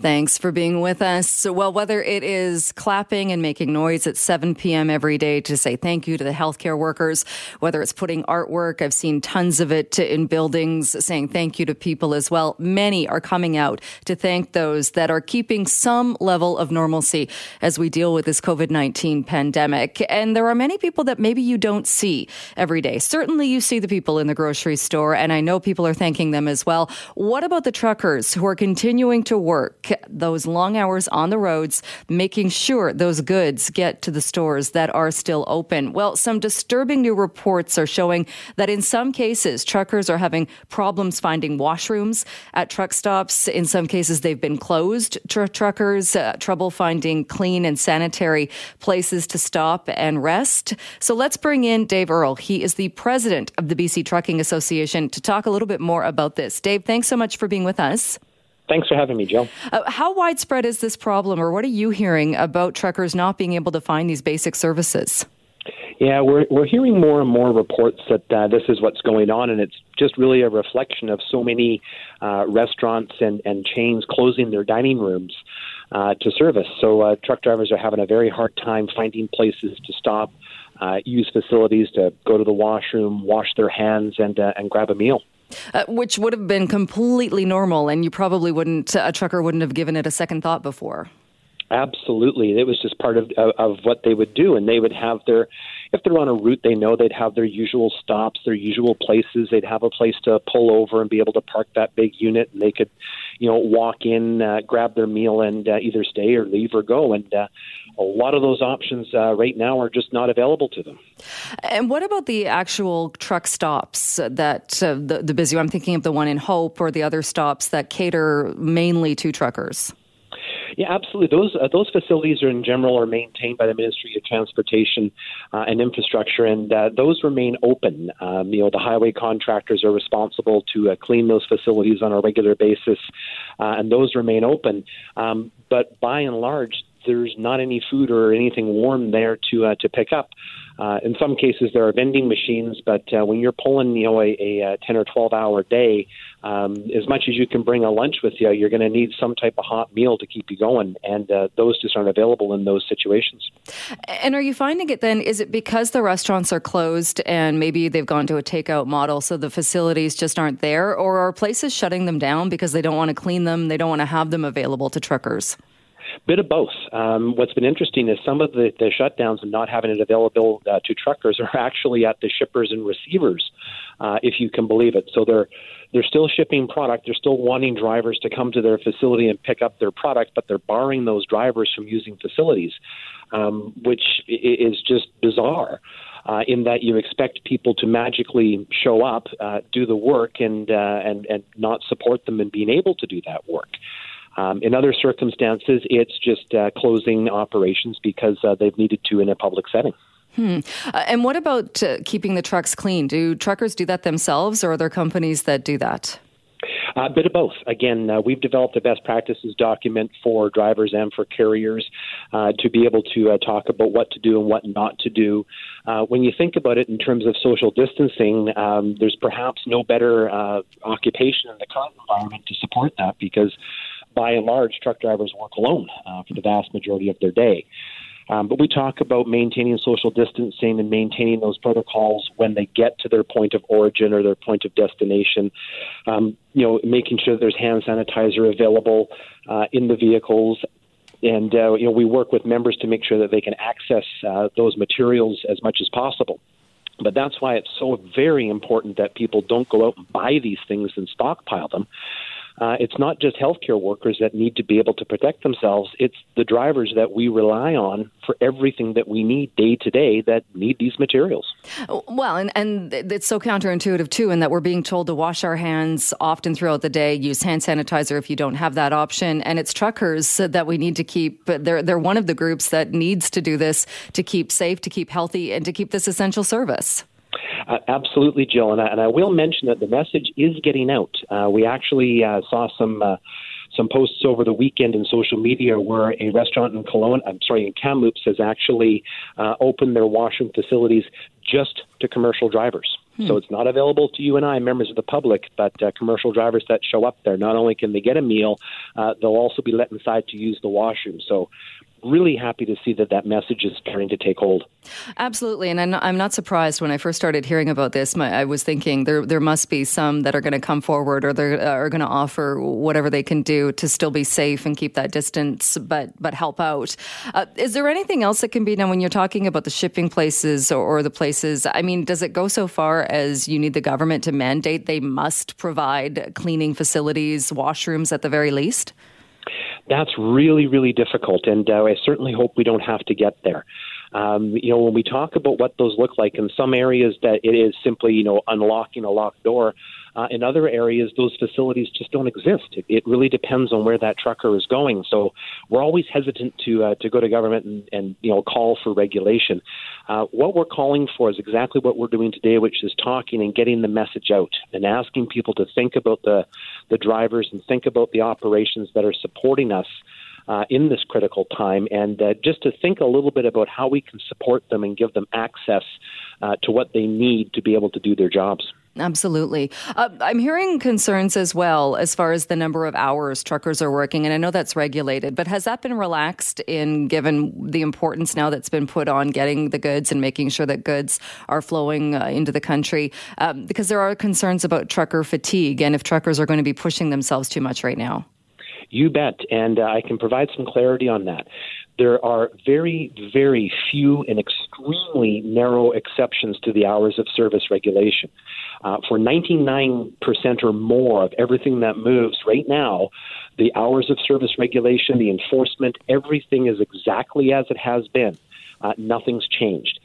Thanks for being with us. Well, whether it is clapping and making noise at 7 p.m. every day to say thank you to the healthcare workers, whether it's putting artwork, I've seen tons of it in buildings saying thank you to people as well. Many are coming out to thank those that are keeping some level of normalcy as we deal with this COVID 19 pandemic. And there are many people that maybe you don't see every day. Certainly, you see the people in the grocery store, and I know people are thanking them as well. What about the truckers who are continuing to work? Those long hours on the roads, making sure those goods get to the stores that are still open. Well, some disturbing new reports are showing that in some cases, truckers are having problems finding washrooms at truck stops. In some cases, they've been closed. Tr- truckers, uh, trouble finding clean and sanitary places to stop and rest. So let's bring in Dave Earle. He is the president of the BC Trucking Association to talk a little bit more about this. Dave, thanks so much for being with us. Thanks for having me, Jill. Uh, how widespread is this problem, or what are you hearing about truckers not being able to find these basic services? Yeah, we're we're hearing more and more reports that uh, this is what's going on, and it's just really a reflection of so many uh, restaurants and, and chains closing their dining rooms uh, to service. So uh, truck drivers are having a very hard time finding places to stop, uh, use facilities to go to the washroom, wash their hands, and uh, and grab a meal. Uh, which would have been completely normal, and you probably wouldn't, a trucker wouldn't have given it a second thought before. Absolutely, it was just part of, of of what they would do, and they would have their, if they're on a route, they know they'd have their usual stops, their usual places. They'd have a place to pull over and be able to park that big unit, and they could, you know, walk in, uh, grab their meal, and uh, either stay or leave or go. And uh, a lot of those options uh, right now are just not available to them. And what about the actual truck stops that uh, the the busy? I'm thinking of the one in Hope or the other stops that cater mainly to truckers. Yeah, absolutely. Those uh, those facilities are in general are maintained by the Ministry of Transportation uh, and Infrastructure, and uh, those remain open. Um, you know, the highway contractors are responsible to uh, clean those facilities on a regular basis, uh, and those remain open. Um, but by and large, there's not any food or anything warm there to uh, to pick up. Uh, in some cases, there are vending machines, but uh, when you're pulling, you know, a, a, a 10 or 12 hour day, um, as much as you can bring a lunch with you, you're going to need some type of hot meal to keep you going, and uh, those just aren't available in those situations. And are you finding it then? Is it because the restaurants are closed and maybe they've gone to a takeout model, so the facilities just aren't there, or are places shutting them down because they don't want to clean them, they don't want to have them available to truckers? Bit of both. Um, what's been interesting is some of the, the shutdowns and not having it available uh, to truckers are actually at the shippers and receivers, uh, if you can believe it. So they're they're still shipping product. They're still wanting drivers to come to their facility and pick up their product, but they're barring those drivers from using facilities, um, which is just bizarre. Uh, in that you expect people to magically show up, uh, do the work, and uh, and and not support them in being able to do that work. Um, in other circumstances, it's just uh, closing operations because uh, they've needed to in a public setting. Hmm. Uh, and what about uh, keeping the trucks clean? Do truckers do that themselves, or are there companies that do that? A bit of both. Again, uh, we've developed a best practices document for drivers and for carriers uh, to be able to uh, talk about what to do and what not to do. Uh, when you think about it in terms of social distancing, um, there's perhaps no better uh, occupation in the current environment to support that because by and large, truck drivers work alone uh, for the vast majority of their day. Um, but we talk about maintaining social distancing and maintaining those protocols when they get to their point of origin or their point of destination. Um, you know, making sure there's hand sanitizer available uh, in the vehicles. And, uh, you know, we work with members to make sure that they can access uh, those materials as much as possible. But that's why it's so very important that people don't go out and buy these things and stockpile them uh, it's not just healthcare workers that need to be able to protect themselves. It's the drivers that we rely on for everything that we need day to day that need these materials. Well, and, and it's so counterintuitive too, in that we're being told to wash our hands often throughout the day, use hand sanitizer if you don't have that option. And it's truckers that we need to keep. They're they're one of the groups that needs to do this to keep safe, to keep healthy, and to keep this essential service. Uh, absolutely, Jill, and I, and I will mention that the message is getting out. Uh, we actually uh, saw some uh, some posts over the weekend in social media where a restaurant in Kelowna, I'm sorry, in Kamloops has actually uh, opened their washroom facilities just to commercial drivers. Hmm. So it's not available to you and I, members of the public, but uh, commercial drivers that show up there, not only can they get a meal, uh, they'll also be let inside to use the washroom. So really happy to see that that message is starting to take hold. Absolutely, and I'm not, I'm not surprised when I first started hearing about this. My, I was thinking there there must be some that are going to come forward or they uh, are going to offer whatever they can do to still be safe and keep that distance, but but help out. Uh, is there anything else that can be done when you're talking about the shipping places or, or the places? I mean, does it go so far as you need the government to mandate they must provide cleaning facilities, washrooms at the very least? That's really, really difficult. And uh, I certainly hope we don't have to get there. Um, you know, when we talk about what those look like, in some areas that it is simply, you know, unlocking a locked door. Uh, in other areas, those facilities just don't exist. It, it, really depends on where that trucker is going. So we're always hesitant to uh, to go to government and, and you know call for regulation. Uh, what we're calling for is exactly what we're doing today, which is talking and getting the message out and asking people to think about the the drivers and think about the operations that are supporting us uh, in this critical time, and uh, just to think a little bit about how we can support them and give them access uh, to what they need to be able to do their jobs. Absolutely. Uh, I'm hearing concerns as well as far as the number of hours truckers are working, and I know that's regulated, but has that been relaxed in given the importance now that's been put on getting the goods and making sure that goods are flowing uh, into the country? Um, because there are concerns about trucker fatigue and if truckers are going to be pushing themselves too much right now. You bet, and uh, I can provide some clarity on that. There are very, very few and extremely narrow exceptions to the hours of service regulation. Uh, for 99% or more of everything that moves right now, the hours of service regulation, the enforcement, everything is exactly as it has been. Uh, nothing's changed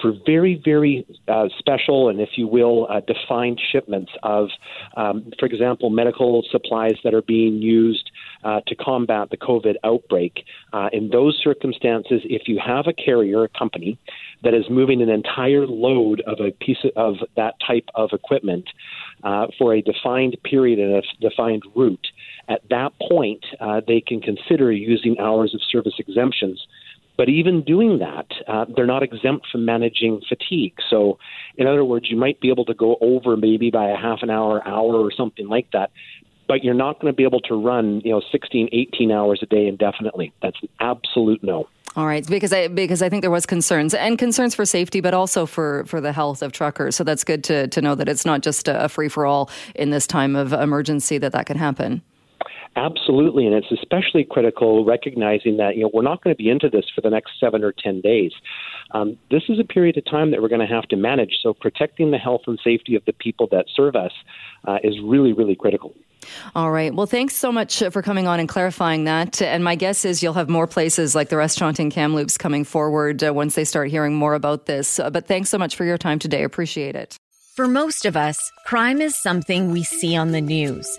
for very, very uh, special and, if you will, uh, defined shipments of, um, for example, medical supplies that are being used uh, to combat the COVID outbreak. Uh, in those circumstances, if you have a carrier, a company, that is moving an entire load of a piece of that type of equipment uh, for a defined period and a defined route, at that point, uh, they can consider using hours of service exemptions but even doing that, uh, they're not exempt from managing fatigue. So, in other words, you might be able to go over maybe by a half an hour, hour, or something like that, but you're not going to be able to run, you know, 16, 18 hours a day indefinitely. That's an absolute no. All right, because I because I think there was concerns and concerns for safety, but also for for the health of truckers. So that's good to to know that it's not just a free for all in this time of emergency that that can happen. Absolutely, and it's especially critical recognizing that you know we're not going to be into this for the next seven or ten days. Um, this is a period of time that we're going to have to manage. So protecting the health and safety of the people that serve us uh, is really, really critical. All right. Well, thanks so much for coming on and clarifying that. And my guess is you'll have more places like the restaurant in Kamloops coming forward uh, once they start hearing more about this. Uh, but thanks so much for your time today. Appreciate it. For most of us, crime is something we see on the news.